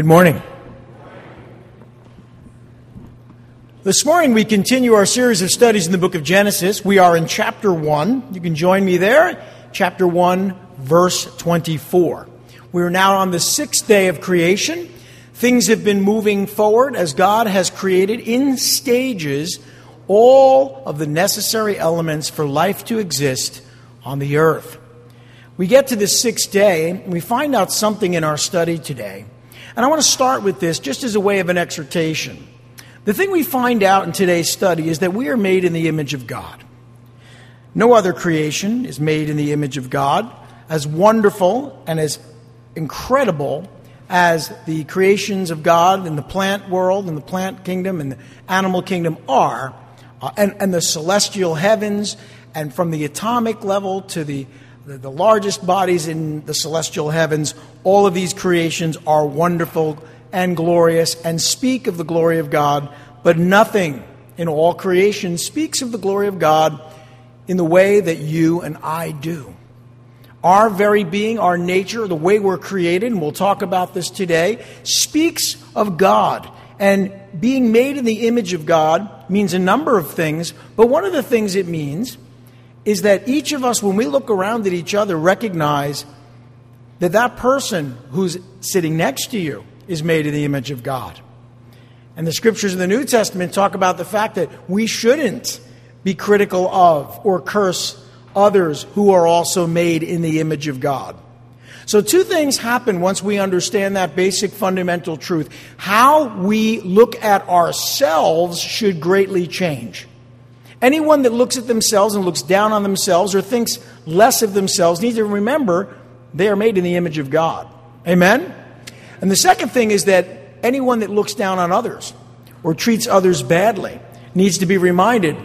Good morning. This morning we continue our series of studies in the book of Genesis. We are in chapter 1. You can join me there. Chapter 1, verse 24. We are now on the sixth day of creation. Things have been moving forward as God has created in stages all of the necessary elements for life to exist on the earth. We get to the sixth day and we find out something in our study today and I want to start with this just as a way of an exhortation. The thing we find out in today's study is that we are made in the image of God. No other creation is made in the image of God. As wonderful and as incredible as the creations of God in the plant world and the plant kingdom and the animal kingdom are, uh, and, and the celestial heavens, and from the atomic level to the the, the largest bodies in the celestial heavens, all of these creations are wonderful and glorious and speak of the glory of God, but nothing in all creation speaks of the glory of God in the way that you and I do. Our very being, our nature, the way we're created, and we'll talk about this today, speaks of God. And being made in the image of God means a number of things, but one of the things it means is that each of us, when we look around at each other, recognize that that person who's sitting next to you is made in the image of God. And the scriptures in the New Testament talk about the fact that we shouldn't be critical of or curse others who are also made in the image of God. So, two things happen once we understand that basic fundamental truth. How we look at ourselves should greatly change. Anyone that looks at themselves and looks down on themselves or thinks less of themselves needs to remember they are made in the image of God. Amen? And the second thing is that anyone that looks down on others or treats others badly needs to be reminded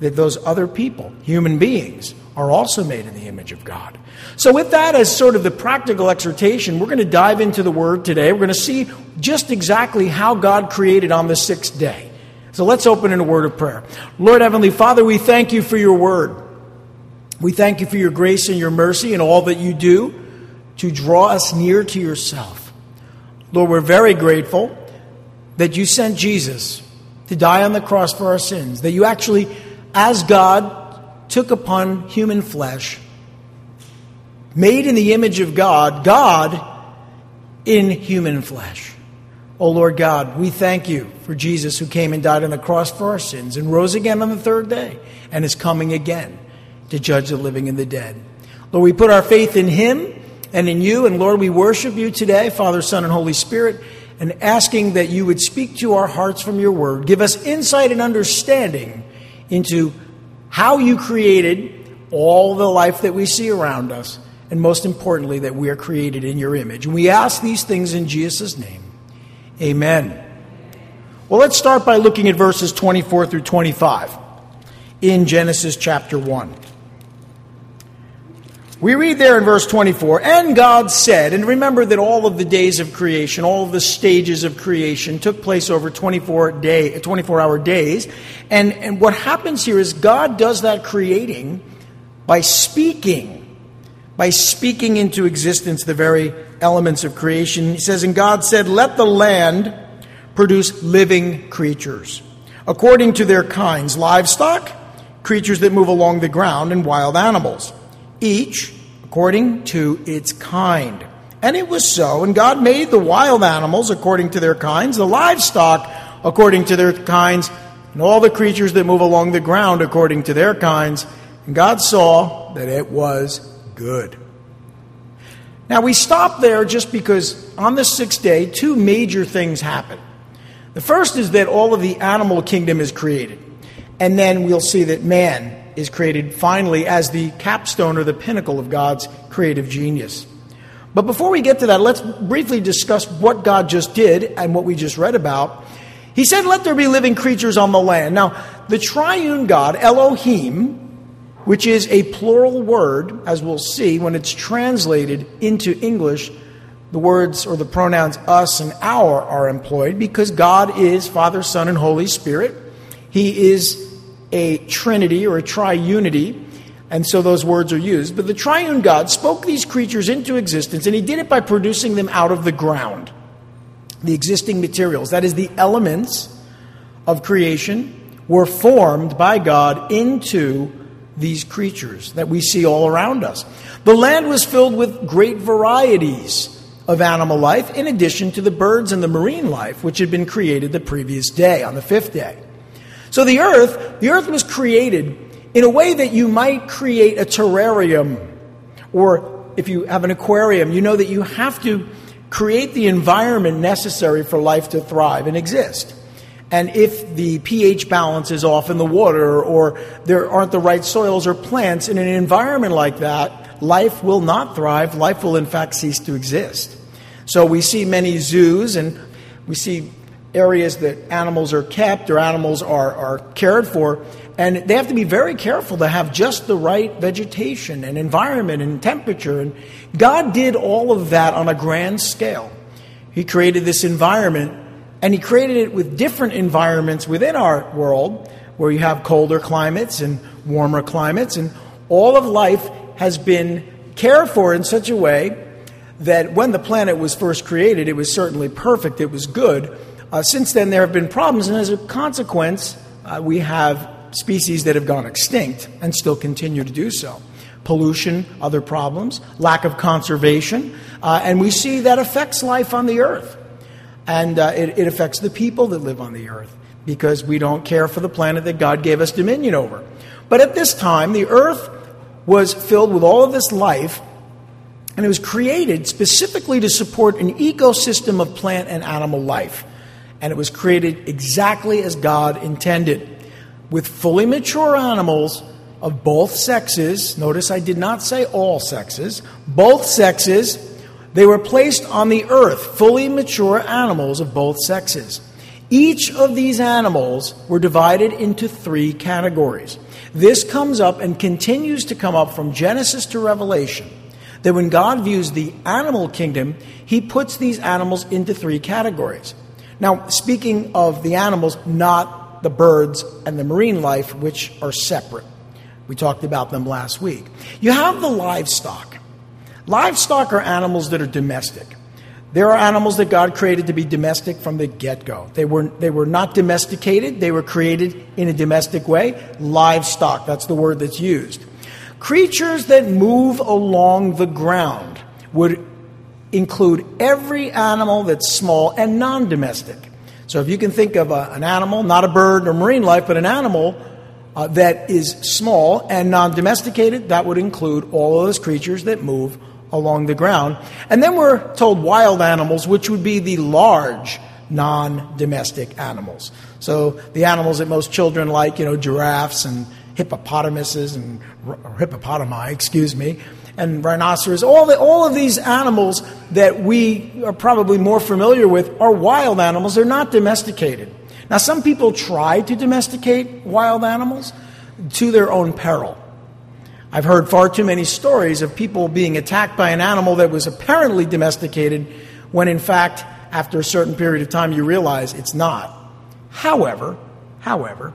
that those other people, human beings, are also made in the image of God. So, with that as sort of the practical exhortation, we're going to dive into the Word today. We're going to see just exactly how God created on the sixth day. So let's open in a word of prayer. Lord Heavenly Father, we thank you for your word. We thank you for your grace and your mercy and all that you do to draw us near to yourself. Lord, we're very grateful that you sent Jesus to die on the cross for our sins, that you actually, as God, took upon human flesh, made in the image of God, God in human flesh. Oh Lord God, we thank you for Jesus who came and died on the cross for our sins and rose again on the third day and is coming again to judge the living and the dead. Lord, we put our faith in him and in you, and Lord, we worship you today, Father, Son, and Holy Spirit, and asking that you would speak to our hearts from your word. Give us insight and understanding into how you created all the life that we see around us, and most importantly, that we are created in your image. And we ask these things in Jesus' name. Amen. Well, let's start by looking at verses 24 through 25 in Genesis chapter 1. We read there in verse 24, and God said, and remember that all of the days of creation, all of the stages of creation took place over 24 day, 24 hour days. And, and what happens here is God does that creating by speaking, by speaking into existence the very elements of creation. He says, And God said, Let the land produce living creatures, according to their kinds livestock, creatures that move along the ground, and wild animals, each according to its kind. And it was so. And God made the wild animals according to their kinds, the livestock according to their kinds, and all the creatures that move along the ground according to their kinds. And God saw that it was good. Now, we stop there just because on the sixth day, two major things happen. The first is that all of the animal kingdom is created. And then we'll see that man is created finally as the capstone or the pinnacle of God's creative genius. But before we get to that, let's briefly discuss what God just did and what we just read about. He said, Let there be living creatures on the land. Now, the triune God, Elohim, which is a plural word, as we'll see when it's translated into English. The words or the pronouns us and our are employed because God is Father, Son, and Holy Spirit. He is a trinity or a triunity, and so those words are used. But the triune God spoke these creatures into existence, and he did it by producing them out of the ground. the existing materials, that is, the elements of creation, were formed by God into these creatures that we see all around us. The land was filled with great varieties of animal life, in addition to the birds and the marine life, which had been created the previous day, on the fifth day. So the earth, the earth was created in a way that you might create a terrarium, or if you have an aquarium, you know that you have to create the environment necessary for life to thrive and exist. And if the pH balance is off in the water or there aren't the right soils or plants in an environment like that, life will not thrive. Life will, in fact, cease to exist. So we see many zoos and we see areas that animals are kept or animals are, are cared for. And they have to be very careful to have just the right vegetation and environment and temperature. And God did all of that on a grand scale. He created this environment and he created it with different environments within our world, where you have colder climates and warmer climates. And all of life has been cared for in such a way that when the planet was first created, it was certainly perfect, it was good. Uh, since then, there have been problems, and as a consequence, uh, we have species that have gone extinct and still continue to do so. Pollution, other problems, lack of conservation, uh, and we see that affects life on the earth. And uh, it, it affects the people that live on the earth because we don't care for the planet that God gave us dominion over. But at this time, the earth was filled with all of this life, and it was created specifically to support an ecosystem of plant and animal life. And it was created exactly as God intended, with fully mature animals of both sexes. Notice I did not say all sexes, both sexes they were placed on the earth, fully mature animals of both sexes. Each of these animals were divided into three categories. This comes up and continues to come up from Genesis to Revelation. That when God views the animal kingdom, he puts these animals into three categories. Now, speaking of the animals, not the birds and the marine life, which are separate. We talked about them last week. You have the livestock. Livestock are animals that are domestic. There are animals that God created to be domestic from the get go. They were, they were not domesticated, they were created in a domestic way. Livestock, that's the word that's used. Creatures that move along the ground would include every animal that's small and non domestic. So if you can think of a, an animal, not a bird or marine life, but an animal uh, that is small and non domesticated, that would include all of those creatures that move along the ground. And then we're told wild animals, which would be the large non domestic animals. So the animals that most children like, you know, giraffes and hippopotamuses and hippopotami, excuse me, and rhinoceros, all, the, all of these animals that we are probably more familiar with are wild animals. They're not domesticated. Now, some people try to domesticate wild animals to their own peril. I've heard far too many stories of people being attacked by an animal that was apparently domesticated when, in fact, after a certain period of time, you realize it's not. However, however,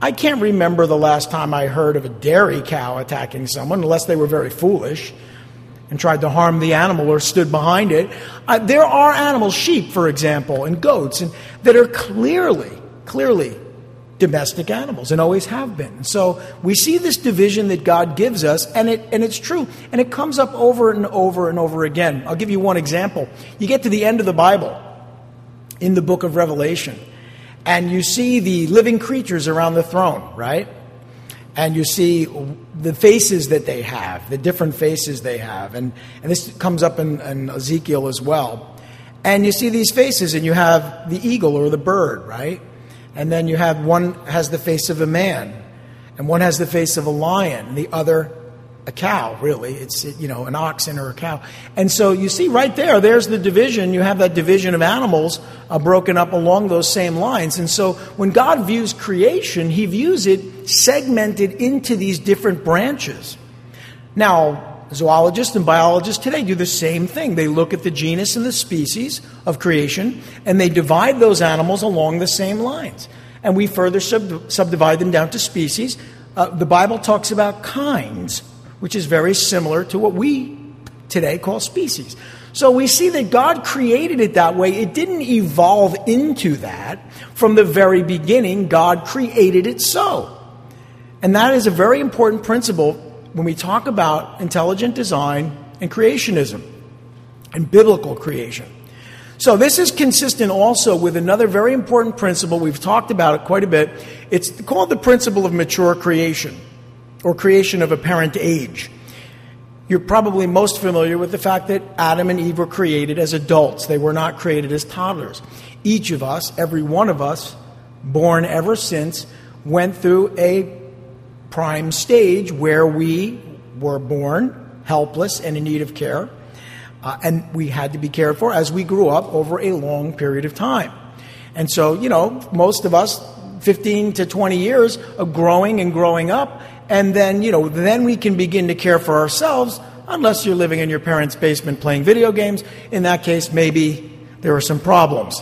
I can't remember the last time I heard of a dairy cow attacking someone, unless they were very foolish and tried to harm the animal or stood behind it. Uh, there are animals, sheep, for example, and goats, and, that are clearly, clearly domestic animals and always have been. So we see this division that God gives us, and, it, and it's true. And it comes up over and over and over again. I'll give you one example. You get to the end of the Bible in the book of Revelation, and you see the living creatures around the throne, right? And you see the faces that they have, the different faces they have. And, and this comes up in, in Ezekiel as well. And you see these faces, and you have the eagle or the bird, right? And then you have one has the face of a man, and one has the face of a lion, and the other a cow, really. It's, you know, an oxen or a cow. And so you see right there, there's the division. You have that division of animals uh, broken up along those same lines. And so when God views creation, he views it segmented into these different branches. Now, Zoologists and biologists today do the same thing. They look at the genus and the species of creation, and they divide those animals along the same lines. And we further sub- subdivide them down to species. Uh, the Bible talks about kinds, which is very similar to what we today call species. So we see that God created it that way. It didn't evolve into that. From the very beginning, God created it so. And that is a very important principle when we talk about intelligent design and creationism and biblical creation. So, this is consistent also with another very important principle. We've talked about it quite a bit. It's called the principle of mature creation or creation of apparent age. You're probably most familiar with the fact that Adam and Eve were created as adults, they were not created as toddlers. Each of us, every one of us, born ever since, went through a prime stage where we were born helpless and in need of care. Uh, and we had to be cared for as we grew up over a long period of time. And so, you know, most of us, 15 to 20 years of growing and growing up, and then, you know, then we can begin to care for ourselves, unless you're living in your parents' basement playing video games. In that case, maybe there are some problems.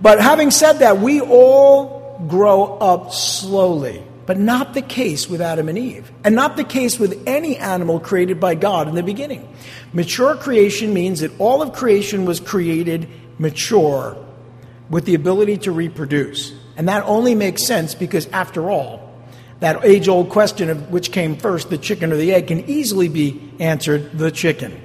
But having said that, we all grow up slowly. But not the case with Adam and Eve, and not the case with any animal created by God in the beginning. Mature creation means that all of creation was created mature with the ability to reproduce. And that only makes sense because, after all, that age old question of which came first, the chicken or the egg, can easily be answered the chicken.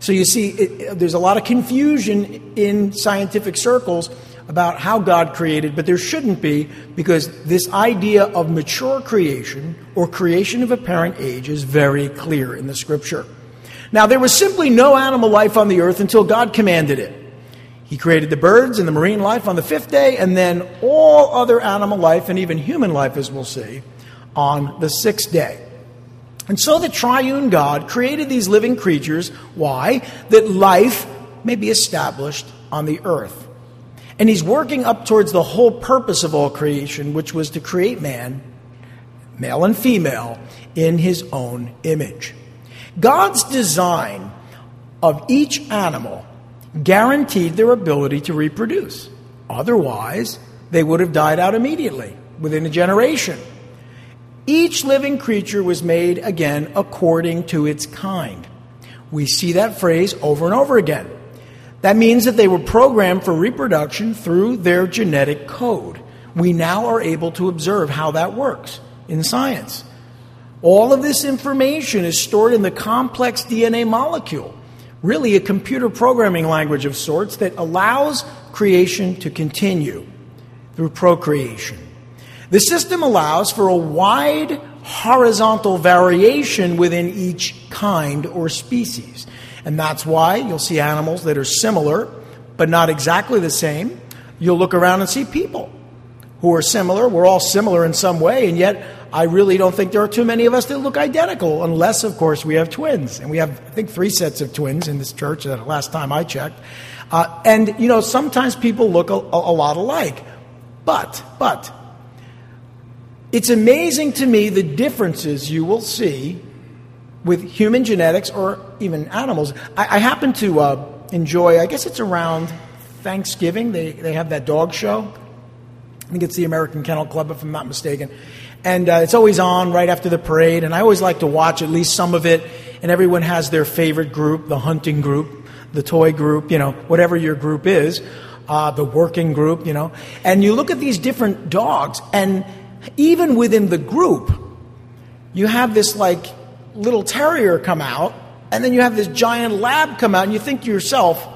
So you see, it, there's a lot of confusion in scientific circles about how God created, but there shouldn't be because this idea of mature creation or creation of apparent age is very clear in the scripture. Now, there was simply no animal life on the earth until God commanded it. He created the birds and the marine life on the fifth day, and then all other animal life and even human life, as we'll see, on the sixth day. And so the triune God created these living creatures. Why? That life may be established on the earth. And he's working up towards the whole purpose of all creation, which was to create man, male and female, in his own image. God's design of each animal guaranteed their ability to reproduce. Otherwise, they would have died out immediately, within a generation. Each living creature was made again according to its kind. We see that phrase over and over again. That means that they were programmed for reproduction through their genetic code. We now are able to observe how that works in science. All of this information is stored in the complex DNA molecule, really a computer programming language of sorts that allows creation to continue through procreation. The system allows for a wide horizontal variation within each kind or species. And that's why you'll see animals that are similar, but not exactly the same. You'll look around and see people who are similar. We're all similar in some way, and yet I really don't think there are too many of us that look identical, unless, of course, we have twins. And we have, I think, three sets of twins in this church the last time I checked. Uh, and, you know, sometimes people look a, a lot alike. But, but, it's amazing to me the differences you will see with human genetics or even animals. I, I happen to uh, enjoy, I guess it's around Thanksgiving, they, they have that dog show. I think it's the American Kennel Club, if I'm not mistaken. And uh, it's always on right after the parade, and I always like to watch at least some of it. And everyone has their favorite group the hunting group, the toy group, you know, whatever your group is, uh, the working group, you know. And you look at these different dogs, and even within the group, you have this like little terrier come out, and then you have this giant lab come out, and you think to yourself,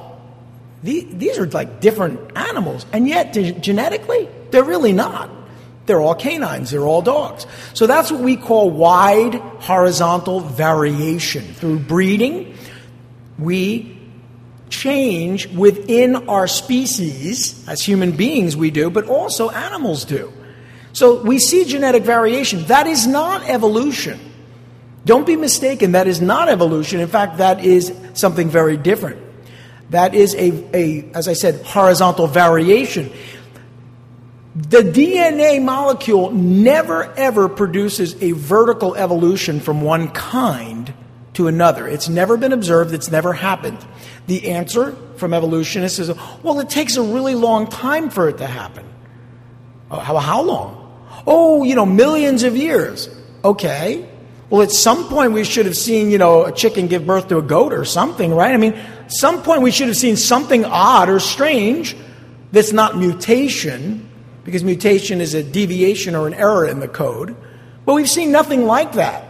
these are like different animals. And yet, genetically, they're really not. They're all canines, they're all dogs. So that's what we call wide horizontal variation. Through breeding, we change within our species, as human beings we do, but also animals do. So we see genetic variation. That is not evolution. Don't be mistaken, that is not evolution. In fact, that is something very different. That is a, a as I said, horizontal variation. The DNA molecule never ever produces a vertical evolution from one kind to another. It's never been observed, it's never happened. The answer from evolutionists is well, it takes a really long time for it to happen. Oh, how, how long? Oh, you know, millions of years. Okay. Well, at some point we should have seen, you know, a chicken give birth to a goat or something, right? I mean, some point we should have seen something odd or strange that's not mutation, because mutation is a deviation or an error in the code. But we've seen nothing like that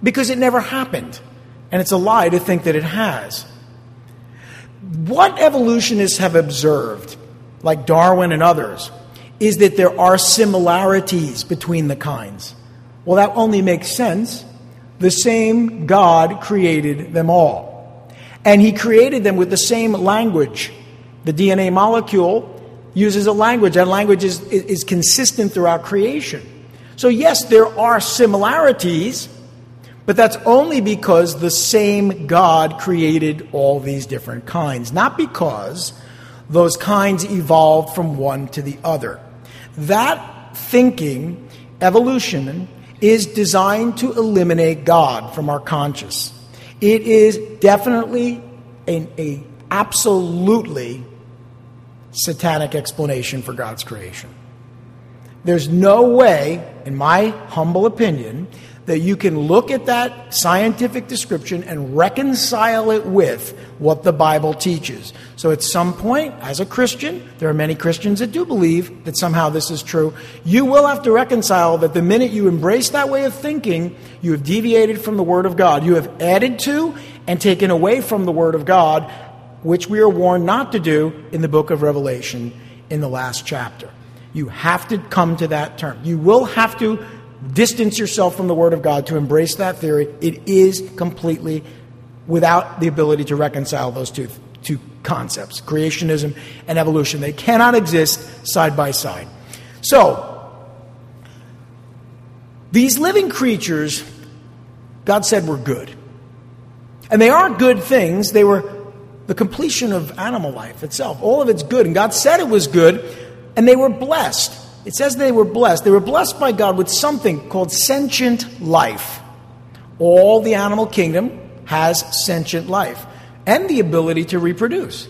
because it never happened. And it's a lie to think that it has. What evolutionists have observed, like Darwin and others, is that there are similarities between the kinds. Well, that only makes sense. The same God created them all. And He created them with the same language. The DNA molecule uses a language. That language is, is consistent throughout creation. So, yes, there are similarities, but that's only because the same God created all these different kinds, not because those kinds evolved from one to the other. That thinking, evolution, is designed to eliminate God from our conscious. It is definitely an a absolutely satanic explanation for God's creation. There's no way, in my humble opinion, that you can look at that scientific description and reconcile it with what the Bible teaches. So, at some point, as a Christian, there are many Christians that do believe that somehow this is true. You will have to reconcile that the minute you embrace that way of thinking, you have deviated from the Word of God. You have added to and taken away from the Word of God, which we are warned not to do in the book of Revelation in the last chapter. You have to come to that term. You will have to distance yourself from the Word of God to embrace that theory. It is completely without the ability to reconcile those two, two concepts creationism and evolution. They cannot exist side by side. So, these living creatures, God said, were good. And they are good things. They were the completion of animal life itself. All of it's good. And God said it was good, and they were blessed. It says they were blessed. They were blessed by God with something called sentient life. All the animal kingdom has sentient life and the ability to reproduce.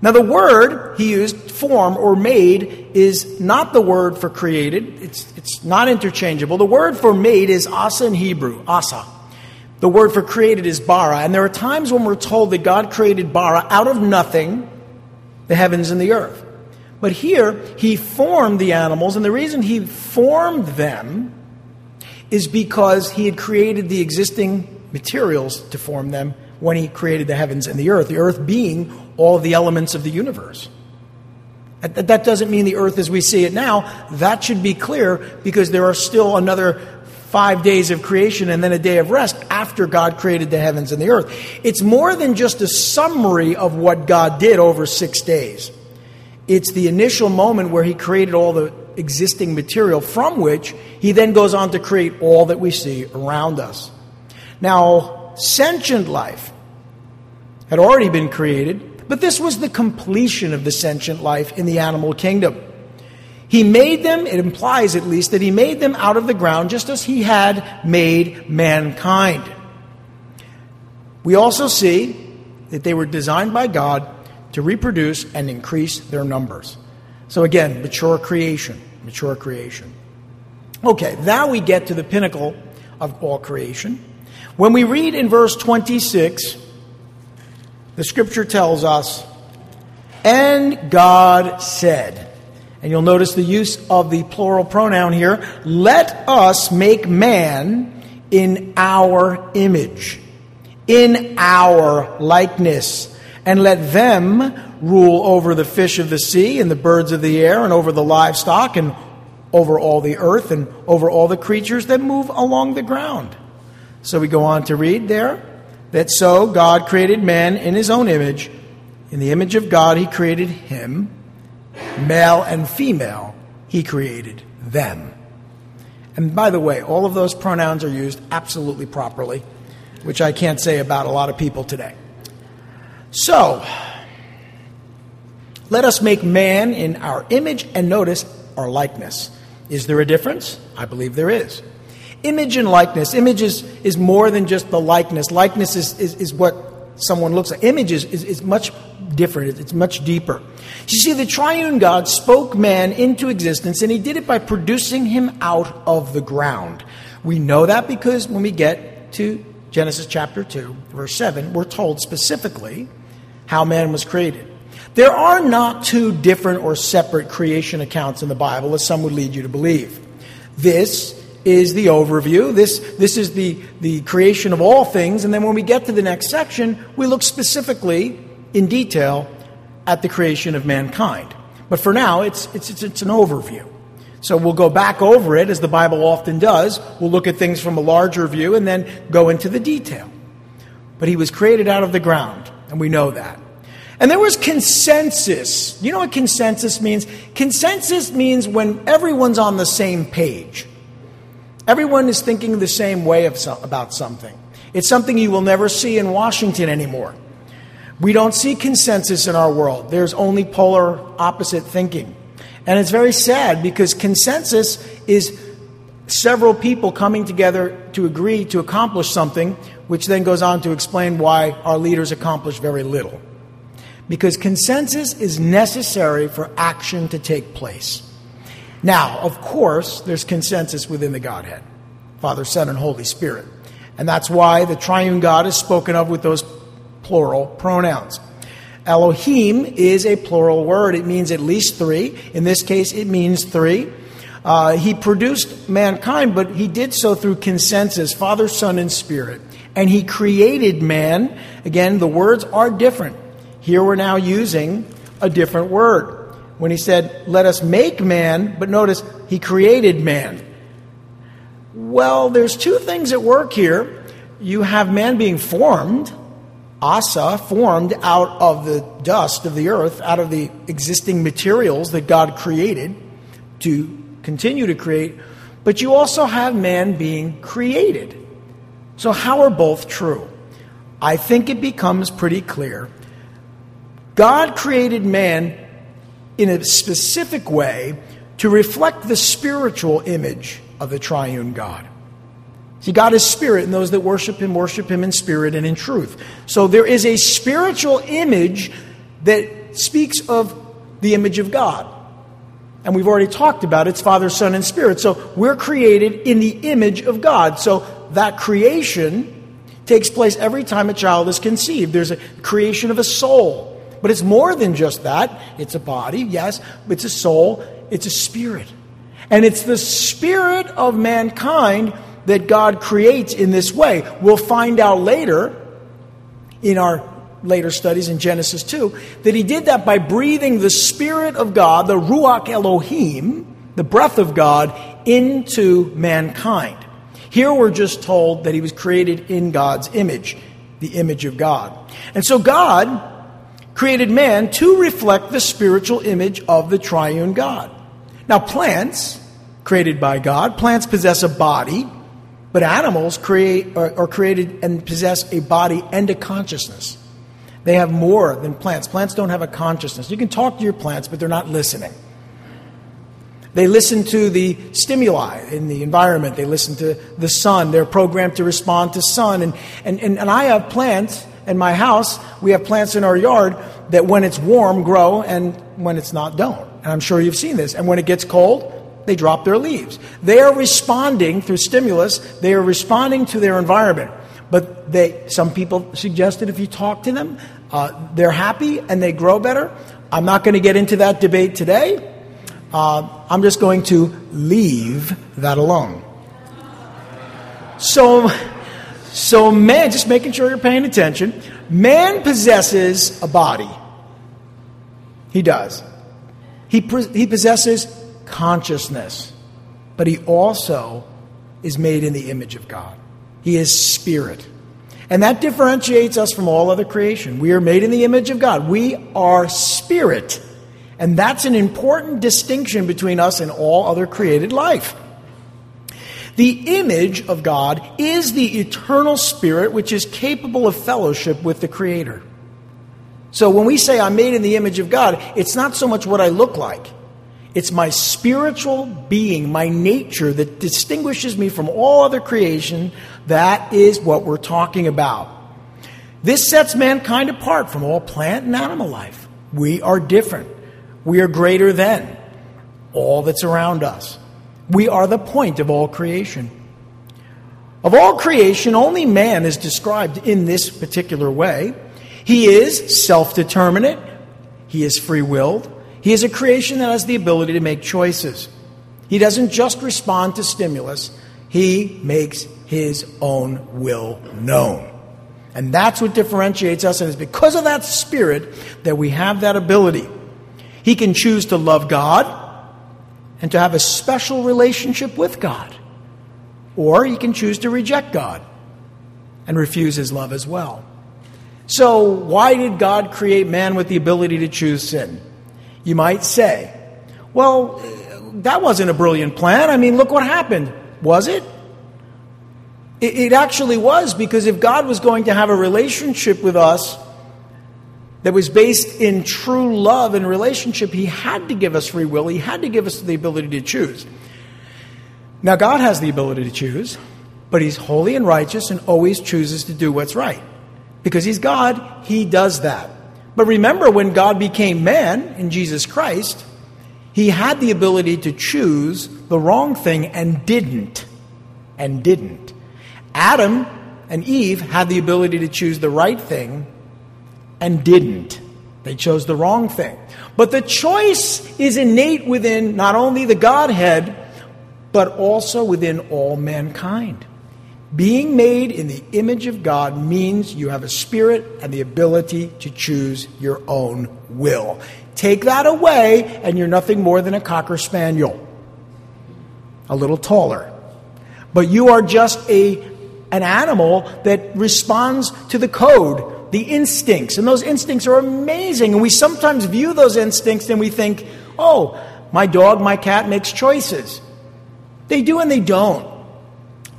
Now, the word he used, form or made, is not the word for created. It's, it's not interchangeable. The word for made is asa in Hebrew, asa. The word for created is bara. And there are times when we're told that God created bara out of nothing, the heavens and the earth. But here, he formed the animals, and the reason he formed them is because he had created the existing materials to form them when he created the heavens and the earth, the earth being all the elements of the universe. That doesn't mean the earth as we see it now. That should be clear because there are still another five days of creation and then a day of rest after God created the heavens and the earth. It's more than just a summary of what God did over six days. It's the initial moment where he created all the existing material from which he then goes on to create all that we see around us. Now, sentient life had already been created, but this was the completion of the sentient life in the animal kingdom. He made them, it implies at least, that he made them out of the ground just as he had made mankind. We also see that they were designed by God to reproduce and increase their numbers. So again, mature creation, mature creation. Okay, now we get to the pinnacle of all creation. When we read in verse 26, the scripture tells us, and God said, and you'll notice the use of the plural pronoun here, let us make man in our image, in our likeness and let them rule over the fish of the sea and the birds of the air and over the livestock and over all the earth and over all the creatures that move along the ground. So we go on to read there that so God created man in his own image. In the image of God, he created him. Male and female, he created them. And by the way, all of those pronouns are used absolutely properly, which I can't say about a lot of people today. So, let us make man in our image and notice our likeness. Is there a difference? I believe there is. Image and likeness. Image is, is more than just the likeness. Likeness is, is, is what someone looks like. Image is, is, is much different, it's much deeper. You see, the triune God spoke man into existence, and he did it by producing him out of the ground. We know that because when we get to Genesis chapter 2, verse 7, we're told specifically how man was created. There are not two different or separate creation accounts in the Bible, as some would lead you to believe. This is the overview. This, this is the, the creation of all things. And then when we get to the next section, we look specifically in detail at the creation of mankind. But for now, it's, it's, it's, it's an overview. So we'll go back over it, as the Bible often does. We'll look at things from a larger view and then go into the detail. But he was created out of the ground, and we know that. And there was consensus. You know what consensus means? Consensus means when everyone's on the same page. Everyone is thinking the same way about something. It's something you will never see in Washington anymore. We don't see consensus in our world. There's only polar opposite thinking. And it's very sad because consensus is several people coming together to agree to accomplish something, which then goes on to explain why our leaders accomplish very little. Because consensus is necessary for action to take place. Now, of course, there's consensus within the Godhead Father, Son, and Holy Spirit. And that's why the triune God is spoken of with those plural pronouns. Elohim is a plural word. It means at least three. In this case, it means three. Uh, he produced mankind, but he did so through consensus Father, Son, and Spirit. And he created man. Again, the words are different. Here we're now using a different word. When he said, Let us make man, but notice, he created man. Well, there's two things at work here. You have man being formed, Asa, formed out of the dust of the earth, out of the existing materials that God created to continue to create, but you also have man being created. So, how are both true? I think it becomes pretty clear. God created man in a specific way to reflect the spiritual image of the triune God. See, God is spirit, and those that worship him worship him in spirit and in truth. So there is a spiritual image that speaks of the image of God. And we've already talked about it. it's Father, Son, and Spirit. So we're created in the image of God. So that creation takes place every time a child is conceived. There's a creation of a soul. But it's more than just that. It's a body, yes, it's a soul, it's a spirit. And it's the spirit of mankind that God creates in this way. We'll find out later in our later studies in Genesis 2 that he did that by breathing the Spirit of God, the Ruach Elohim, the breath of God, into mankind. Here we're just told that he was created in God's image, the image of God. And so God created man to reflect the spiritual image of the triune God. Now, plants, created by God, plants possess a body but animals create, are, are created and possess a body and a consciousness. They have more than plants. Plants don't have a consciousness. You can talk to your plants, but they're not listening. They listen to the stimuli in the environment. They listen to the sun. They're programmed to respond to sun. And, and, and, and I have plants in my house. We have plants in our yard that when it's warm grow and when it's not don't. And I'm sure you've seen this. And when it gets cold, they drop their leaves. They are responding through stimulus, they are responding to their environment. But they, some people suggested if you talk to them, uh, they're happy and they grow better. I'm not going to get into that debate today. Uh, I'm just going to leave that alone. So, so man, just making sure you're paying attention. Man possesses a body. He does. He, he possesses consciousness, but he also is made in the image of God. He is spirit. And that differentiates us from all other creation. We are made in the image of God. We are spirit. And that's an important distinction between us and all other created life. The image of God is the eternal spirit which is capable of fellowship with the Creator. So when we say I'm made in the image of God, it's not so much what I look like. It's my spiritual being, my nature that distinguishes me from all other creation. That is what we're talking about. This sets mankind apart from all plant and animal life. We are different. We are greater than all that's around us. We are the point of all creation. Of all creation, only man is described in this particular way. He is self determinate, he is free willed, he is a creation that has the ability to make choices. He doesn't just respond to stimulus, he makes his own will known. And that's what differentiates us, and it's because of that spirit that we have that ability. He can choose to love God and to have a special relationship with God. Or he can choose to reject God and refuse his love as well. So, why did God create man with the ability to choose sin? You might say, well, that wasn't a brilliant plan. I mean, look what happened. Was it? It, actually was, because if God was going to have a relationship with us that was based in true love and relationship, He had to give us free will. He had to give us the ability to choose. Now, God has the ability to choose, but He's holy and righteous and always chooses to do what's right. Because He's God, He does that. But remember, when God became man in Jesus Christ, He had the ability to choose the wrong thing and didn't. And didn't. Adam and Eve had the ability to choose the right thing and didn't. They chose the wrong thing. But the choice is innate within not only the Godhead, but also within all mankind. Being made in the image of God means you have a spirit and the ability to choose your own will. Take that away, and you're nothing more than a cocker spaniel, a little taller. But you are just a an animal that responds to the code, the instincts. And those instincts are amazing. And we sometimes view those instincts and we think, oh, my dog, my cat makes choices. They do and they don't.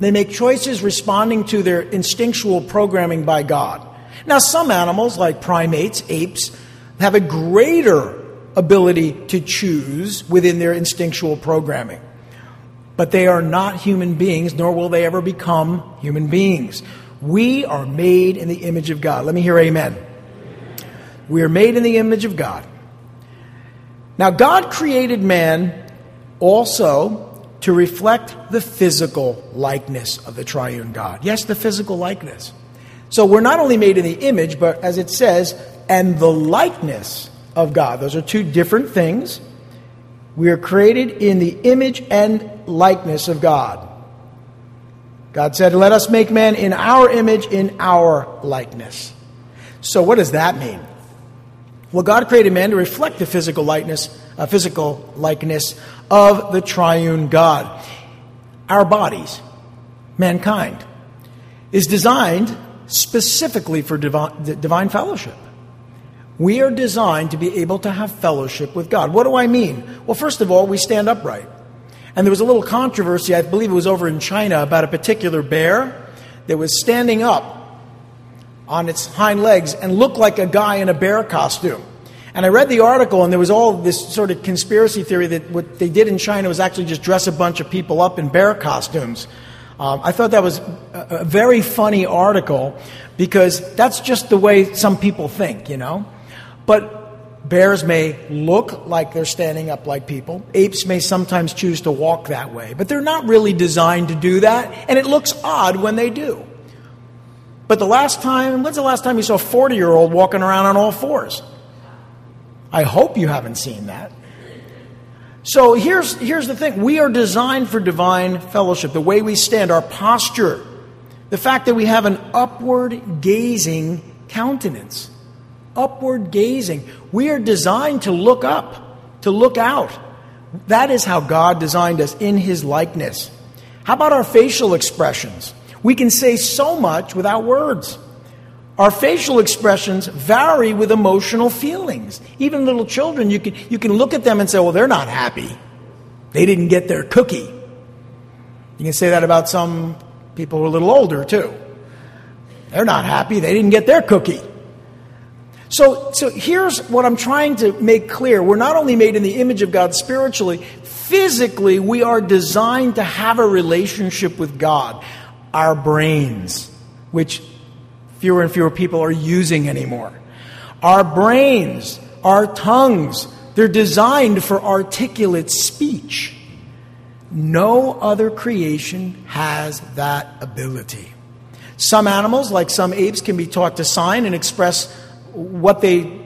They make choices responding to their instinctual programming by God. Now, some animals, like primates, apes, have a greater ability to choose within their instinctual programming. But they are not human beings, nor will they ever become human beings. We are made in the image of God. Let me hear amen. We are made in the image of God. Now, God created man also to reflect the physical likeness of the triune God. Yes, the physical likeness. So we're not only made in the image, but as it says, and the likeness of God. Those are two different things. We are created in the image and likeness of God. God said, Let us make man in our image, in our likeness. So, what does that mean? Well, God created man to reflect the physical likeness, uh, physical likeness of the triune God. Our bodies, mankind, is designed specifically for divine, divine fellowship. We are designed to be able to have fellowship with God. What do I mean? Well, first of all, we stand upright. And there was a little controversy, I believe it was over in China, about a particular bear that was standing up on its hind legs and looked like a guy in a bear costume. And I read the article, and there was all this sort of conspiracy theory that what they did in China was actually just dress a bunch of people up in bear costumes. Um, I thought that was a, a very funny article because that's just the way some people think, you know? But bears may look like they're standing up like people. Apes may sometimes choose to walk that way, but they're not really designed to do that, and it looks odd when they do. But the last time, when's the last time you saw a 40 year old walking around on all fours? I hope you haven't seen that. So here's, here's the thing we are designed for divine fellowship. The way we stand, our posture, the fact that we have an upward gazing countenance upward gazing. We are designed to look up, to look out. That is how God designed us in His likeness. How about our facial expressions? We can say so much without words. Our facial expressions vary with emotional feelings. Even little children, you can, you can look at them and say, well, they're not happy. They didn't get their cookie. You can say that about some people who are a little older, too. They're not happy. They didn't get their cookie. So, so here's what I'm trying to make clear. We're not only made in the image of God spiritually, physically, we are designed to have a relationship with God. Our brains, which fewer and fewer people are using anymore. Our brains, our tongues, they're designed for articulate speech. No other creation has that ability. Some animals, like some apes, can be taught to sign and express what they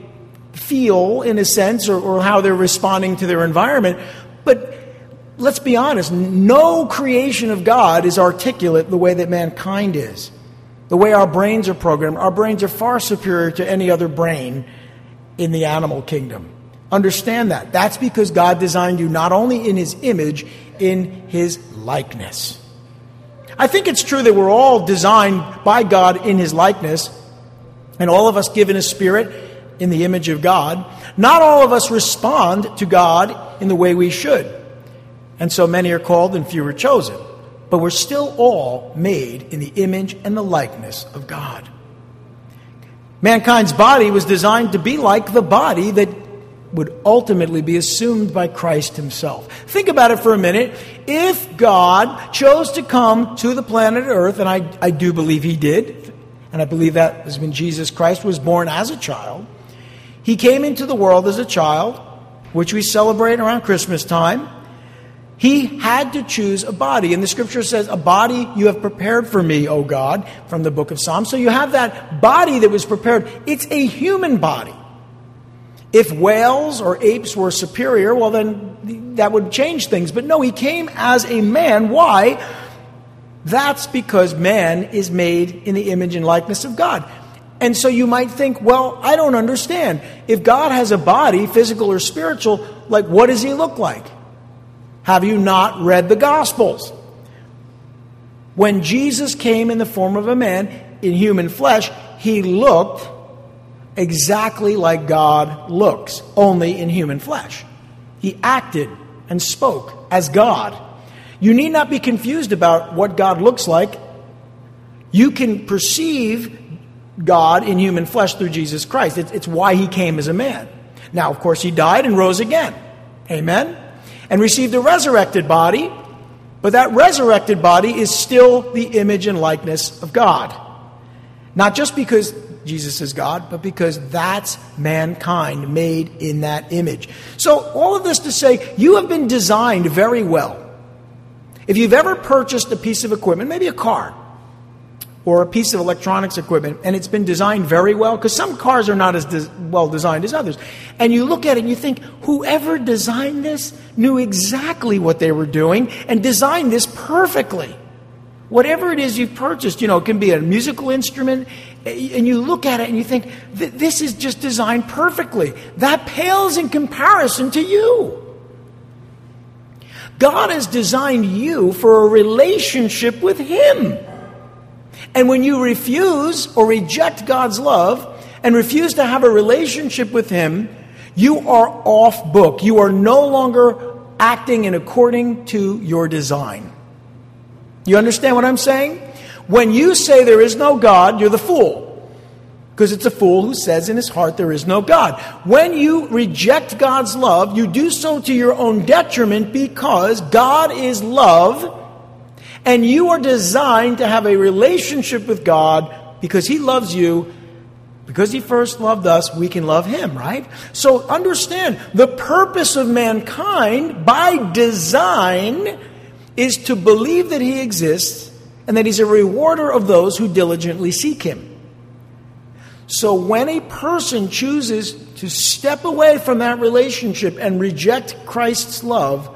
feel, in a sense, or, or how they're responding to their environment. But let's be honest, no creation of God is articulate the way that mankind is. The way our brains are programmed, our brains are far superior to any other brain in the animal kingdom. Understand that. That's because God designed you not only in His image, in His likeness. I think it's true that we're all designed by God in His likeness, and all of us given a spirit in the image of God. Not all of us respond to God in the way we should. And so many are called and few are chosen. But we're still all made in the image and the likeness of God. Mankind's body was designed to be like the body that would ultimately be assumed by Christ himself. Think about it for a minute. If God chose to come to the planet Earth, and I, I do believe he did, and I believe that was when Jesus Christ was born as a child, he came into the world as a child, which we celebrate around Christmas time. He had to choose a body. And the scripture says, A body you have prepared for me, O God, from the book of Psalms. So you have that body that was prepared. It's a human body. If whales or apes were superior, well, then that would change things. But no, he came as a man. Why? That's because man is made in the image and likeness of God. And so you might think, well, I don't understand. If God has a body, physical or spiritual, like what does he look like? Have you not read the Gospels? When Jesus came in the form of a man in human flesh, he looked exactly like God looks, only in human flesh. He acted and spoke as God. You need not be confused about what God looks like. You can perceive God in human flesh through Jesus Christ. It's, it's why he came as a man. Now, of course, he died and rose again. Amen? and received a resurrected body, but that resurrected body is still the image and likeness of God. Not just because Jesus is God, but because that's mankind made in that image. So, all of this to say, you have been designed very well. If you've ever purchased a piece of equipment, maybe a car, or a piece of electronics equipment and it's been designed very well because some cars are not as well designed as others and you look at it and you think whoever designed this knew exactly what they were doing and designed this perfectly. Whatever it is you've purchased you know it can be a musical instrument eh, and you look at it and you think this is just designed perfectly. That pales in comparison to you god has designed you for a relationship with him and when you refuse or reject God's love and refuse to have a relationship with Him, you are off book. You are no longer acting in according to your design. You understand what I'm saying? When you say there is no God, you're the fool. Because it's a fool who says in his heart there is no God. When you reject God's love, you do so to your own detriment because God is love and you are designed to have a relationship with God because He loves you. Because He first loved us, we can love Him, right? So understand the purpose of mankind by design is to believe that He exists and that He's a rewarder of those who diligently seek Him. So when a person chooses to step away from that relationship and reject Christ's love,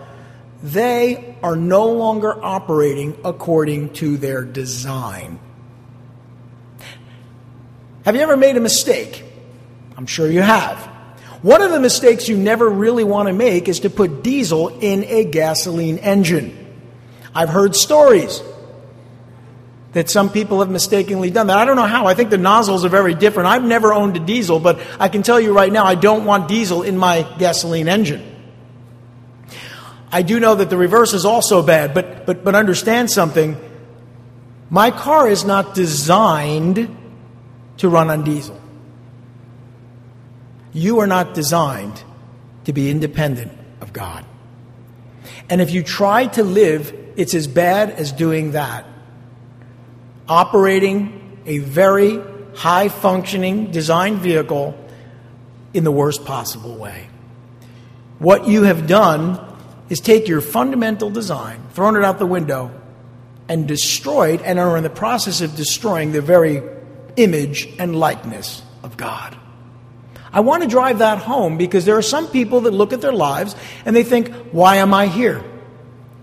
they are no longer operating according to their design. Have you ever made a mistake? I'm sure you have. One of the mistakes you never really want to make is to put diesel in a gasoline engine. I've heard stories that some people have mistakenly done that. I don't know how. I think the nozzles are very different. I've never owned a diesel, but I can tell you right now, I don't want diesel in my gasoline engine. I do know that the reverse is also bad, but, but, but understand something. My car is not designed to run on diesel. You are not designed to be independent of God. And if you try to live, it's as bad as doing that. Operating a very high functioning design vehicle in the worst possible way. What you have done is take your fundamental design, thrown it out the window, and destroyed, and are in the process of destroying the very image and likeness of God. I want to drive that home because there are some people that look at their lives and they think, why am I here?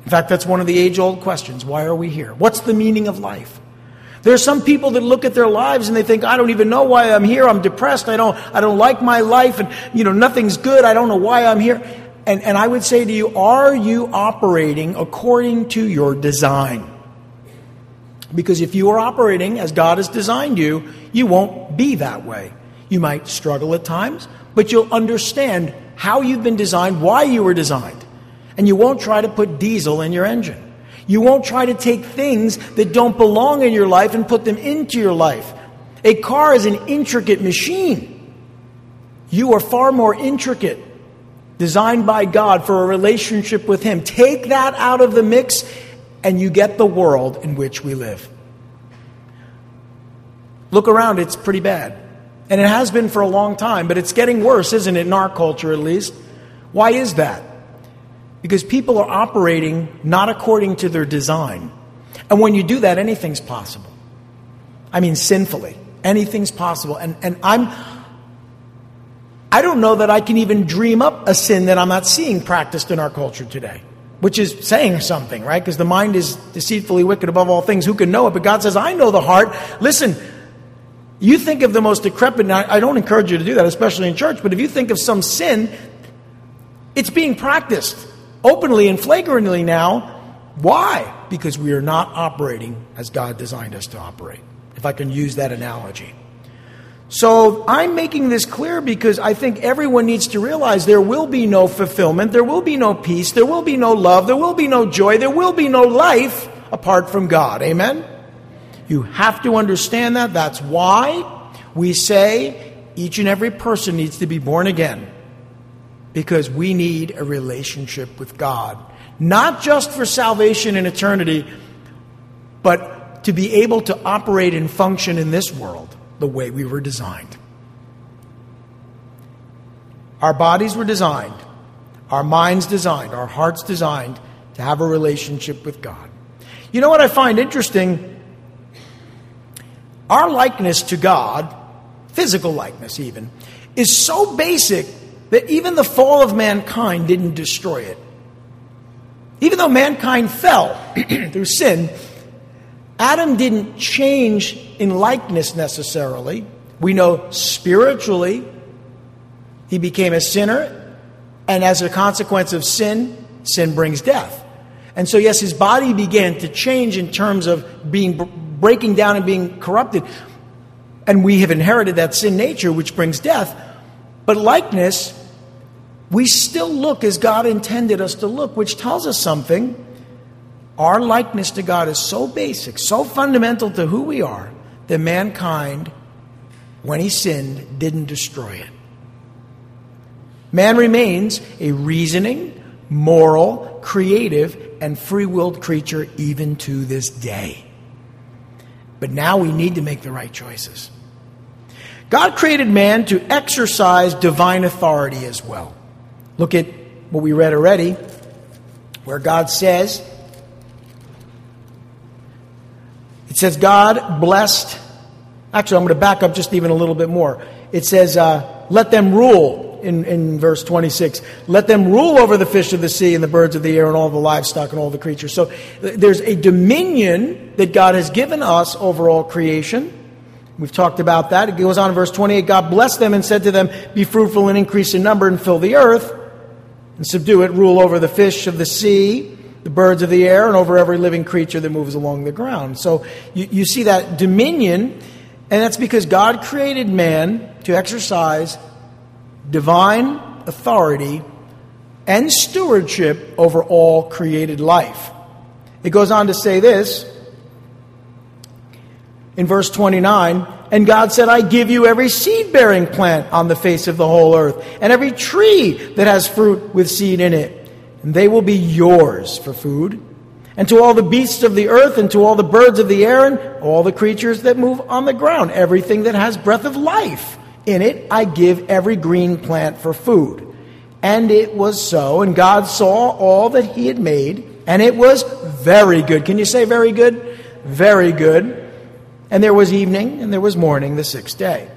In fact, that's one of the age old questions. Why are we here? What's the meaning of life? There are some people that look at their lives and they think, I don't even know why I'm here. I'm depressed. I don't, I don't like my life and, you know, nothing's good. I don't know why I'm here. And, and I would say to you, are you operating according to your design? Because if you are operating as God has designed you, you won't be that way. You might struggle at times, but you'll understand how you've been designed, why you were designed. And you won't try to put diesel in your engine. You won't try to take things that don't belong in your life and put them into your life. A car is an intricate machine. You are far more intricate, designed by God for a relationship with Him. Take that out of the mix, and you get the world in which we live. Look around, it's pretty bad. And it has been for a long time, but it's getting worse, isn't it, in our culture at least? Why is that? Because people are operating not according to their design. And when you do that, anything's possible. I mean, sinfully. Anything's possible. And, and I'm, I don't know that I can even dream up a sin that I'm not seeing practiced in our culture today, which is saying something, right? Because the mind is deceitfully wicked above all things. Who can know it? But God says, I know the heart. Listen, you think of the most decrepit, and I don't encourage you to do that, especially in church, but if you think of some sin, it's being practiced openly and flagrantly now. Why? Because we are not operating as God designed us to operate, if I can use that analogy. So I'm making this clear because I think everyone needs to realize there will be no fulfillment, there will be no peace, there will be no love, there will be no joy, there will be no life apart from God. Amen? You have to understand that. That's why we say each and every person needs to be born again because we need a relationship with God. Not just for salvation in eternity, but to be able to operate and function in this world the way we were designed. Our bodies were designed, our minds designed, our hearts designed to have a relationship with God. You know what I find interesting? Our likeness to God, physical likeness even, is so basic that even the fall of mankind didn't destroy it. Even though mankind fell through sin, Adam didn't change in likeness necessarily. We know spiritually he became a sinner, and as a consequence of sin, sin brings death. And so, yes, his body began to change in terms of being breaking down and being corrupted. And we have inherited that sin nature, which brings death. But likeness we still look as God intended us to look, which tells us something. Our likeness to God is so basic, so fundamental to who we are, that mankind, when he sinned, didn't destroy it. Man remains a reasoning, moral, creative, and free willed creature even to this day. But now we need to make the right choices. God created man to exercise divine authority as well. Look at what we read already, where God says, it says, God blessed. Actually, I'm going to back up just even a little bit more. It says, uh, let them rule in, in verse 26. Let them rule over the fish of the sea and the birds of the air and all the livestock and all the creatures. So there's a dominion that God has given us over all creation. We've talked about that. It goes on in verse 28 God blessed them and said to them, Be fruitful and increase in number and fill the earth and subdue it, rule over the fish of the sea, the birds of the air, and over every living creature that moves along the ground. So you, you see that dominion, and that's because God created man to exercise divine authority and stewardship over all created life. It goes on to say this in verse 29 and God said, I give you every seed bearing plant on the face of the whole earth, and every tree that has fruit with seed in it. And they will be yours for food. And to all the beasts of the earth, and to all the birds of the air, and all the creatures that move on the ground, everything that has breath of life in it, I give every green plant for food. And it was so. And God saw all that he had made, and it was very good. Can you say very good? Very good. And there was evening, and there was morning the sixth day.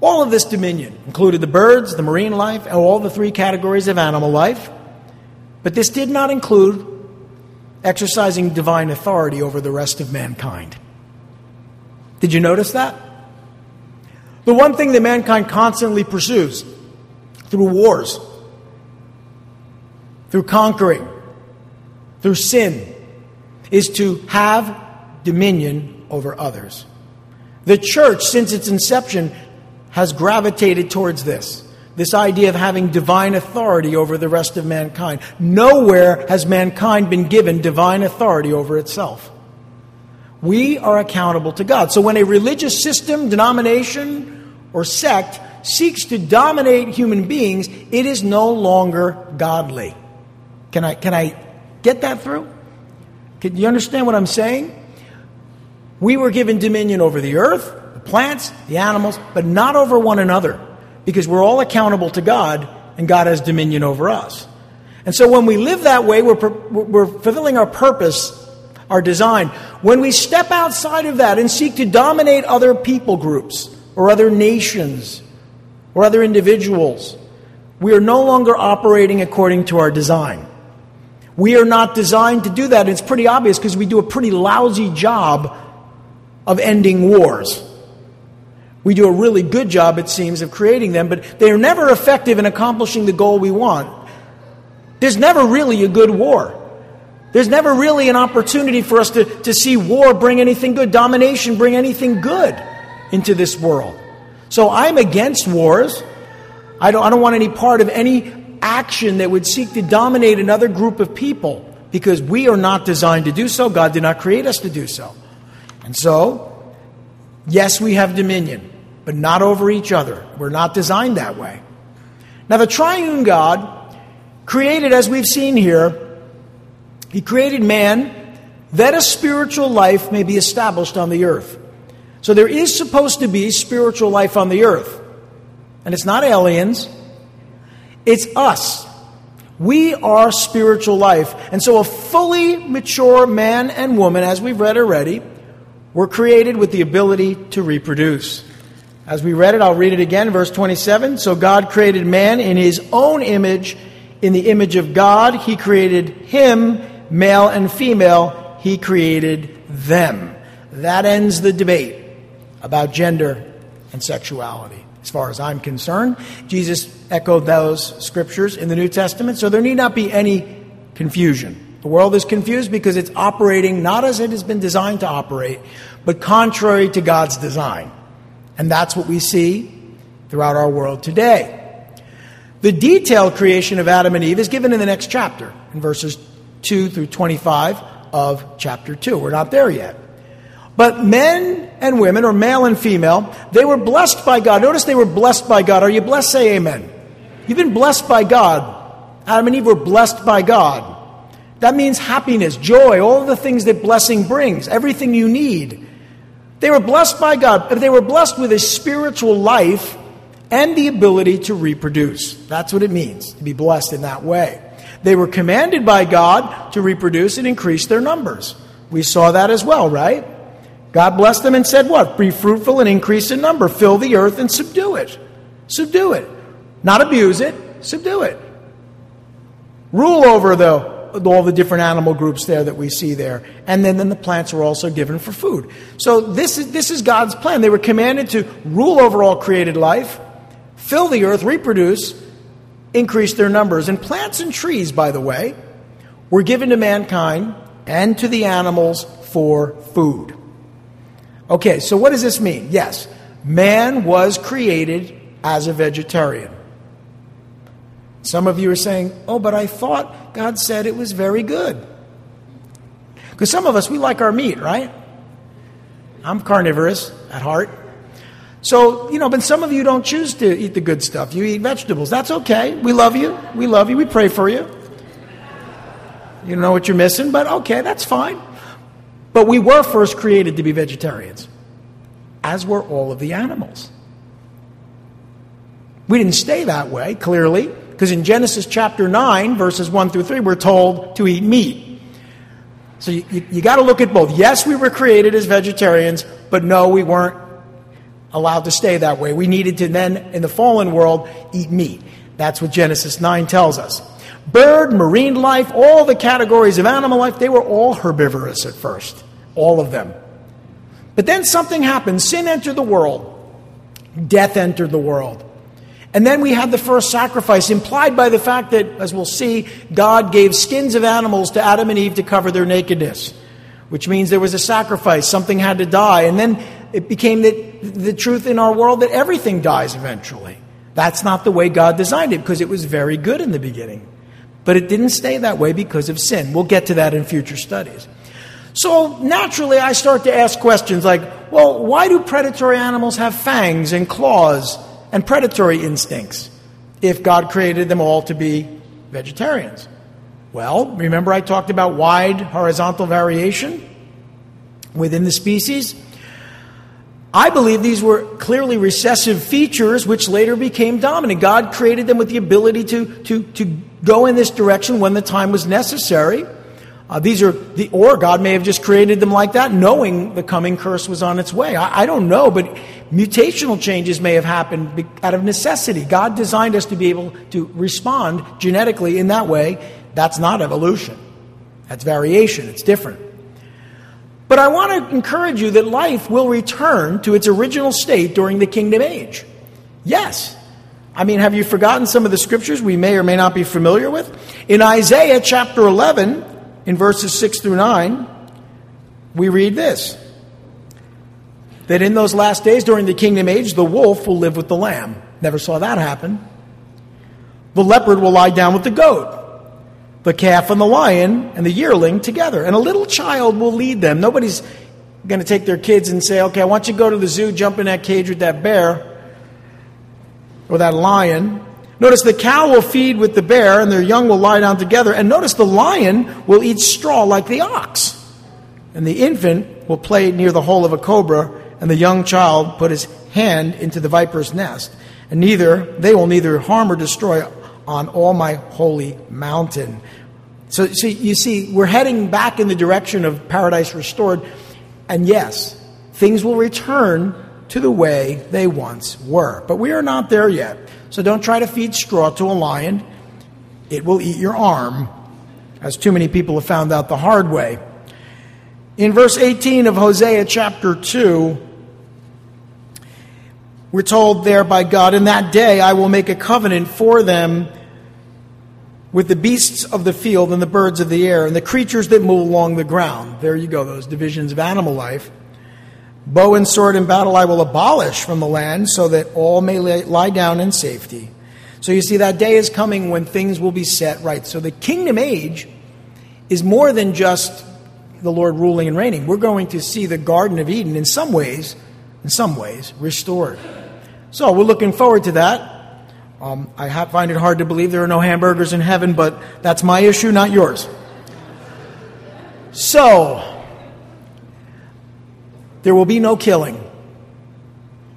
All of this dominion included the birds, the marine life, and all the three categories of animal life. But this did not include exercising divine authority over the rest of mankind. Did you notice that? The one thing that mankind constantly pursues through wars, through conquering, through sin, is to have dominion over others. The church, since its inception, has gravitated towards this this idea of having divine authority over the rest of mankind. Nowhere has mankind been given divine authority over itself. We are accountable to God. So when a religious system, denomination, or sect seeks to dominate human beings, it is no longer godly. Can I, can I get that through? Can you understand what I'm saying? We were given dominion over the earth, the plants, the animals, but not over one another because we're all accountable to God and God has dominion over us. And so when we live that way, we're, we're fulfilling our purpose, our design. When we step outside of that and seek to dominate other people groups or other nations or other individuals, we are no longer operating according to our design. We are not designed to do that. It's pretty obvious because we do a pretty lousy job of ending wars. We do a really good job, it seems, of creating them, but they are never effective in accomplishing the goal we want. There's never really a good war. There's never really an opportunity for us to, to see war bring anything good, domination bring anything good into this world. So I'm against wars. I don't, I don't want any part of any action that would seek to dominate another group of people because we are not designed to do so. God did not create us to do so. And so, Yes, we have dominion, but not over each other. We're not designed that way. Now, the triune God created, as we've seen here, He created man that a spiritual life may be established on the earth. So there is supposed to be spiritual life on the earth. And it's not aliens, it's us. We are spiritual life. And so a fully mature man and woman, as we've read already, were created with the ability to reproduce. As we read it, I'll read it again, verse 27. So God created man in his own image. In the image of God, he created him, male and female, he created them. That ends the debate about gender and sexuality. As far as I'm concerned, Jesus echoed those scriptures in the New Testament, so there need not be any confusion. The world is confused because it's operating not as it has been designed to operate, but contrary to God's design. And that's what we see throughout our world today. The detailed creation of Adam and Eve is given in the next chapter, in verses 2 through 25 of chapter 2. We're not there yet. But men and women, or male and female, they were blessed by God. Notice they were blessed by God. Are you blessed? Say amen. You've been blessed by God. Adam and Eve were blessed by God. That means happiness, joy, all the things that blessing brings, everything you need. They were blessed by God, they were blessed with a spiritual life and the ability to reproduce. That's what it means to be blessed in that way. They were commanded by God to reproduce and increase their numbers. We saw that as well, right? God blessed them and said, What? Be fruitful and increase in number. Fill the earth and subdue it. Subdue it. Not abuse it, subdue it. Rule over, though, all the different animal groups there that we see there. And then, then the plants were also given for food. So this is, this is God's plan. They were commanded to rule over all created life, fill the earth, reproduce, increase their numbers. And plants and trees, by the way, were given to mankind and to the animals for food. Okay, so what does this mean? Yes, man was created as a vegetarian. Some of you are saying, oh, but I thought God said it was very good. Because some of us, we like our meat, right? I'm carnivorous at heart. So, you know, but some of you don't choose to eat the good stuff. You eat vegetables. That's okay. We love you. We love you. We pray for you. You know what you're missing, but okay, that's fine. But we were first created to be vegetarians. as were all of the animals. We didn't stay that way, clearly, because in Genesis chapter 9, verses 1 through 3, we're told to eat meat. So you, you, you got to look at both. Yes, we were created as vegetarians, but no, we weren't allowed to stay that way. We needed to then, in the fallen world, eat meat. That's what Genesis 9 tells us. Bird, marine life, all the categories of animal life, they were all herbivorous at first. All of them. But then something happened. Sin entered the world, death entered the world. And then we had the first sacrifice, implied by the fact that, as we'll see, God gave skins of animals to Adam and Eve to cover their nakedness, which means there was a sacrifice. Something had to die. And then it became the, the truth in our world that everything dies eventually. That's not the way God designed it because it was very good in the beginning. But it didn't stay that way because of sin. We'll get to that in future studies. So naturally, I start to ask questions like, well, why do predatory animals have fangs and claws and predatory instincts if God created them all to be vegetarians? Well, remember I talked about wide horizontal variation within the species? I believe these were clearly recessive features which later became dominant. God created them with the ability to, to, to go in this direction when the time was necessary. Uh, these are the, or God may have just created them like that, knowing the coming curse was on its way. I, I don't know, but mutational changes may have happened out of necessity. God designed us to be able to respond genetically in that way. That's not evolution. That's variation. It's different. But I want to encourage you that life will return to its original state during the kingdom age. Yes. I mean, have you forgotten some of the scriptures we may or may not be familiar with? In Isaiah chapter 11, in verses 6 through 9, we read this that in those last days during the kingdom age, the wolf will live with the lamb. Never saw that happen. The leopard will lie down with the goat the calf and the lion and the yearling together. And a little child will lead them. Nobody's going to take their kids and say, okay, I want you to go to the zoo, jump in that cage with that bear or that lion. Notice the cow will feed with the bear and their young will lie down together. And notice the lion will eat straw like the ox. And the infant will play near the hole of a cobra, and the young child put his hand into the viper's nest. And neither, they will neither harm or destroy on all my holy mountain. So, so you see, we're heading back in the direction of paradise restored. And yes, things will return to the way they once were. But we are not there yet. So don't try to feed straw to a lion, it will eat your arm, as too many people have found out the hard way. In verse 18 of Hosea chapter 2, we're told there by God, In that day I will make a covenant for them with the beasts of the field and the birds of the air and the creatures that move along the ground. There you go, those divisions of animal life. Bow and sword in battle I will abolish from the land so that all may lie down in safety. So you see, that day is coming when things will be set right. So the kingdom age is more than just the Lord ruling and reigning. We're going to see the Garden of Eden in some ways, in some ways, restored. So we're looking forward to that. Um, I find it hard to believe there are no hamburgers in heaven, but that's my issue, not yours. So, there will be no killing,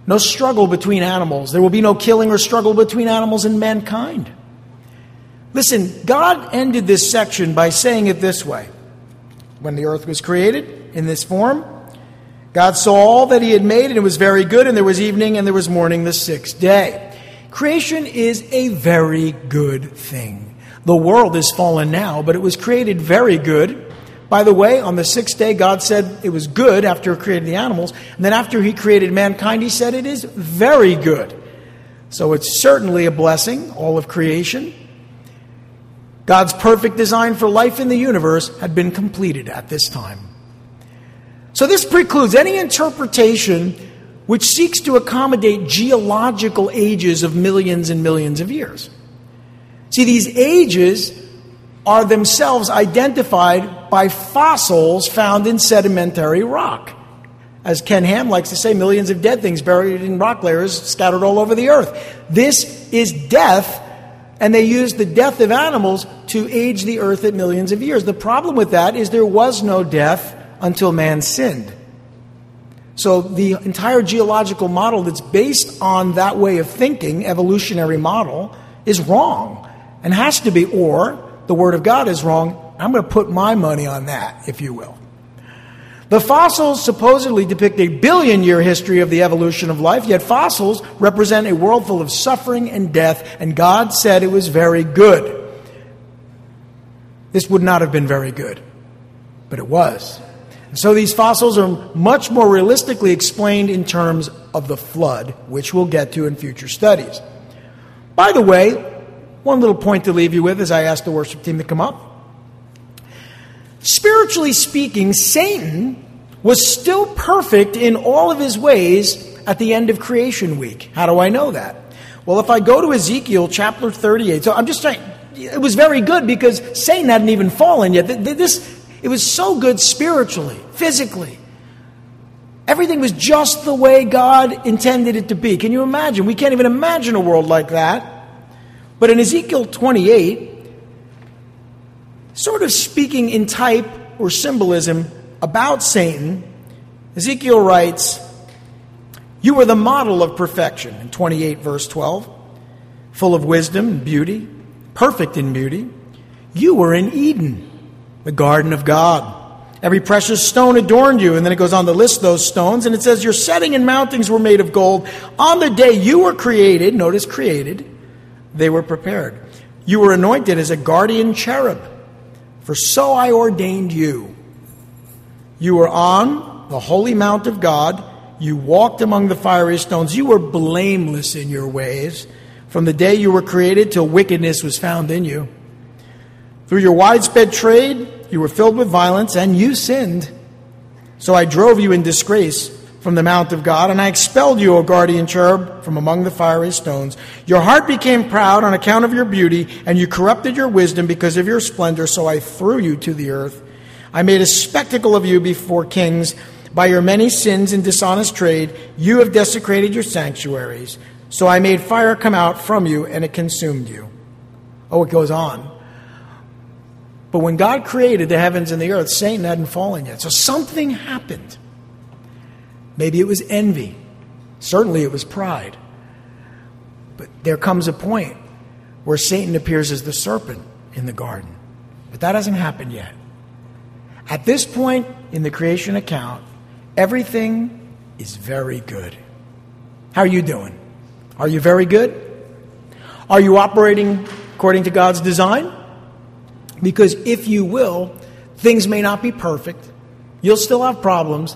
no struggle between animals. There will be no killing or struggle between animals and mankind. Listen, God ended this section by saying it this way When the earth was created in this form, God saw all that He had made, and it was very good, and there was evening and there was morning the sixth day. Creation is a very good thing. The world is fallen now, but it was created very good. By the way, on the sixth day, God said it was good after He created the animals. And then after He created mankind, He said it is very good. So it's certainly a blessing, all of creation. God's perfect design for life in the universe had been completed at this time. So this precludes any interpretation which seeks to accommodate geological ages of millions and millions of years. See, these ages are themselves identified by fossils found in sedimentary rock. As Ken Ham likes to say, millions of dead things buried in rock layers scattered all over the earth. This is death, and they use the death of animals to age the earth at millions of years. The problem with that is there was no death until man sinned. So the entire geological model that's based on that way of thinking, evolutionary model, is wrong and has to be, or the Word of God is wrong. I'm going to put my money on that, if you will. The fossils supposedly depict a billion year history of the evolution of life, yet fossils represent a world full of suffering and death, and God said it was very good. This would not have been very good, but it was. So these fossils are much more realistically explained in terms of the flood, which we'll get to in future studies. By the way, one little point to leave you with as I ask the worship team to come up. Spiritually speaking, Satan was still perfect in all of his ways at the end of creation week. How do I know that? Well, if I go to Ezekiel chapter 38, so I'm just trying, it was very good because Satan hadn't even fallen yet. This, it was so good spiritually, physically. Everything was just the way God intended it to be. Can you imagine? We can't even imagine a world like that. But in Ezekiel 28, sort of speaking in type or symbolism about Satan, Ezekiel writes, You were the model of perfection, in 28, verse 12, full of wisdom and beauty, perfect in beauty. You were in Eden, the garden of God. Every precious stone adorned you. And then it goes on to list those stones. And it says, Your setting and mountings were made of gold. On the day you were created, notice created, they were prepared. You were anointed as a guardian cherub for so I ordained you. You were on the holy mount of God. You walked among the fiery stones. You were blameless in your ways from the day you were created till wickedness was found in you. Through your widespread trade, you were filled with violence and you sinned. So I drove you in disgrace from the mount of God, and I expelled you, O guardian cherub, from among the fiery stones. Your heart became proud on account of your beauty, and you corrupted your wisdom because of your splendor, so I threw you to the earth. I made a spectacle of you before kings. By your many sins and dishonest trade, you have desecrated your sanctuaries. So I made fire come out from you, and it consumed you. Oh, it goes on. But when God created the heavens and the earth, Satan hadn't fallen yet. So something happened. Maybe it was envy. Certainly it was pride. But there comes a point where Satan appears as the serpent in the garden. But that hasn't happened yet. At this point in the creation account, everything is very good. How are you doing? Are you very good? Are you operating according to God's design? Because if you will, things may not be perfect. You'll still have problems,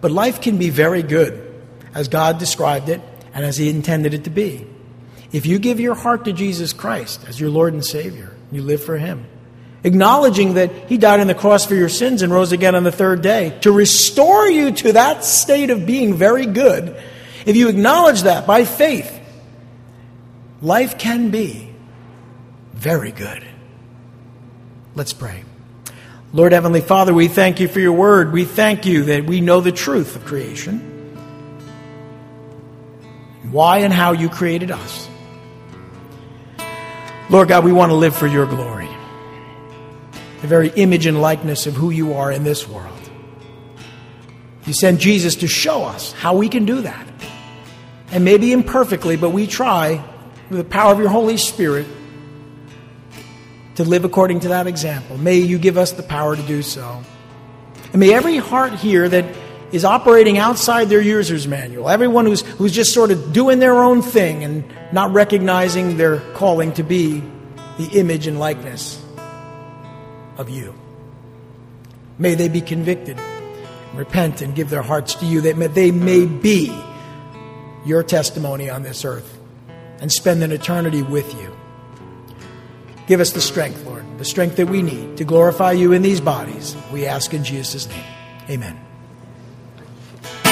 but life can be very good, as God described it and as He intended it to be. If you give your heart to Jesus Christ as your Lord and Savior, you live for Him. Acknowledging that He died on the cross for your sins and rose again on the third day to restore you to that state of being very good. If you acknowledge that by faith, life can be very good. Let's pray. Lord Heavenly Father, we thank you for your word. We thank you that we know the truth of creation, why and how you created us. Lord God, we want to live for your glory, the very image and likeness of who you are in this world. You sent Jesus to show us how we can do that. And maybe imperfectly, but we try with the power of your Holy Spirit to live according to that example. May you give us the power to do so. And may every heart here that is operating outside their user's manual, everyone who's, who's just sort of doing their own thing and not recognizing their calling to be the image and likeness of you. May they be convicted, repent, and give their hearts to you, that they may be your testimony on this earth and spend an eternity with you. Give us the strength, Lord, the strength that we need to glorify you in these bodies. We ask in Jesus' name. Amen.